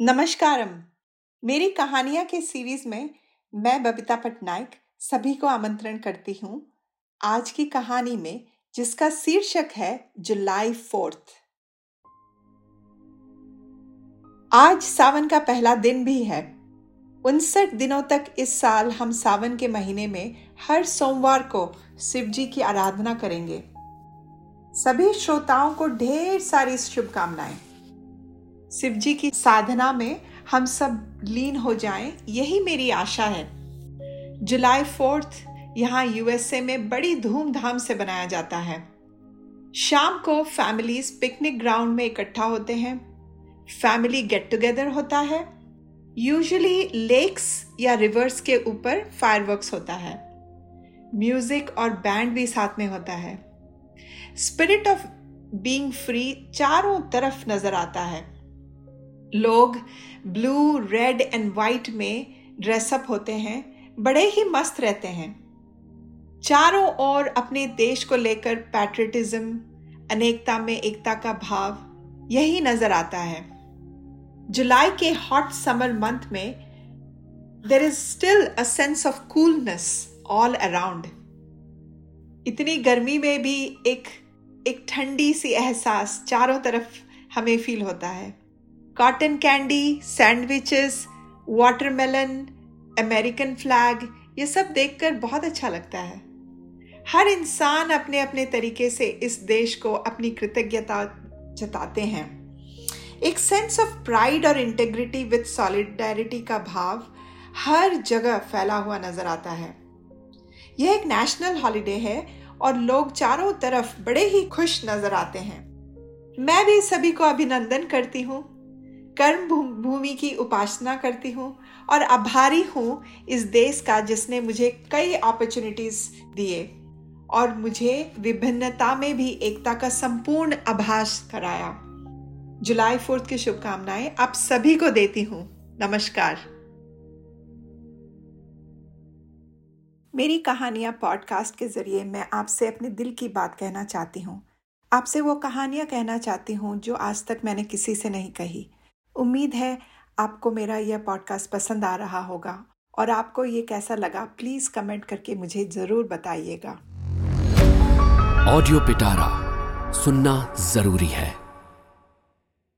नमस्कारम। मेरी कहानियाँ के सीरीज़ में मैं बबीता पटनायक सभी को आमंत्रण करती हूँ आज की कहानी में, जिसका शीर्षक है जुलाई फोर्थ। आज सावन का पहला दिन भी है। उनसठ दिनों तक इस साल हम सावन के महीने में हर सोमवार को शिव जी की आराधना करेंगे। सभी श्रोताओं को ढेर सारी शुभकामनाएँ। शिव जी की साधना में हम सब लीन हो जाएँ, यही मेरी आशा है। जुलाई फोर्थ यहाँ यूएसए में बड़ी धूमधाम से बनाया जाता है। शाम को फैमिलीज़ पिकनिक ग्राउंड में इकट्ठा होते हैं। फैमिली गेट टुगेदर होता है। यूजुअली लेक्स या रिवर्स के ऊपर फायरवर्क्स होता है। म्यूज़िक और बैंड भी साथ में होता है। स्पिरिट ऑफ़ बीइंग फ्री चारों तरफ़ नज़र आता है। लोग ब्लू, रेड एंड वाइट में ड्रेसअप होते हैं, बड़े ही मस्त रहते हैं। चारों ओर अपने देश को लेकर पैट्रियटिज्म अनेकता में एकता का भाव, यही नज़र आता है। जुलाई के हॉट समर मंथ में there is still a sense of coolness all around इतनी गर्मी में भी एक एक ठंडी सी एहसास चारों तरफ़ हमें फील होता है। Cotton candy sandwiches watermelon American flag ये सब देखकर बहुत अच्छा लगता है। हर इंसान अपने अपने तरीके से इस देश को अपनी कृतज्ञता जताते हैं। एक सेंस ऑफ़ प्राइड और इंटेग्रिटी विद सॉलिडारिटी का भाव हर जगह फैला हुआ नज़र आता है। यह एक नेशनल हॉलिडे है और लोग चारों तरफ़ बड़े ही खुश नज़र आते हैं। मैं भी सभी को अभिनंदन करती हूँ। कर्म भूमि की उपासना करती हूँ और आभारी हूँ इस देश का जिसने मुझे कई अपॉर्चुनिटीज़ दिए और मुझे विभिन्नता में भी एकता का संपूर्ण आभास कराया। जुलाई फोर्थ की शुभकामनाएँ आप सभी को देती हूँ। नमस्कार। मेरी कहानियाँ पॉडकास्ट के ज़रिए मैं आपसे अपने दिल की बात कहना चाहती हूँ। आपसे वो कहानियाँ कहना चाहती हूँ जो आज तक मैंने किसी से नहीं कही। उम्मीद है आपको मेरा यह पॉडकास्ट पसंद आ रहा होगा और आपको ये कैसा लगा प्लीज़ कमेंट करके मुझे ज़रूर बताइएगा। ऑडियो पिटारा सुनना ज़रूरी है।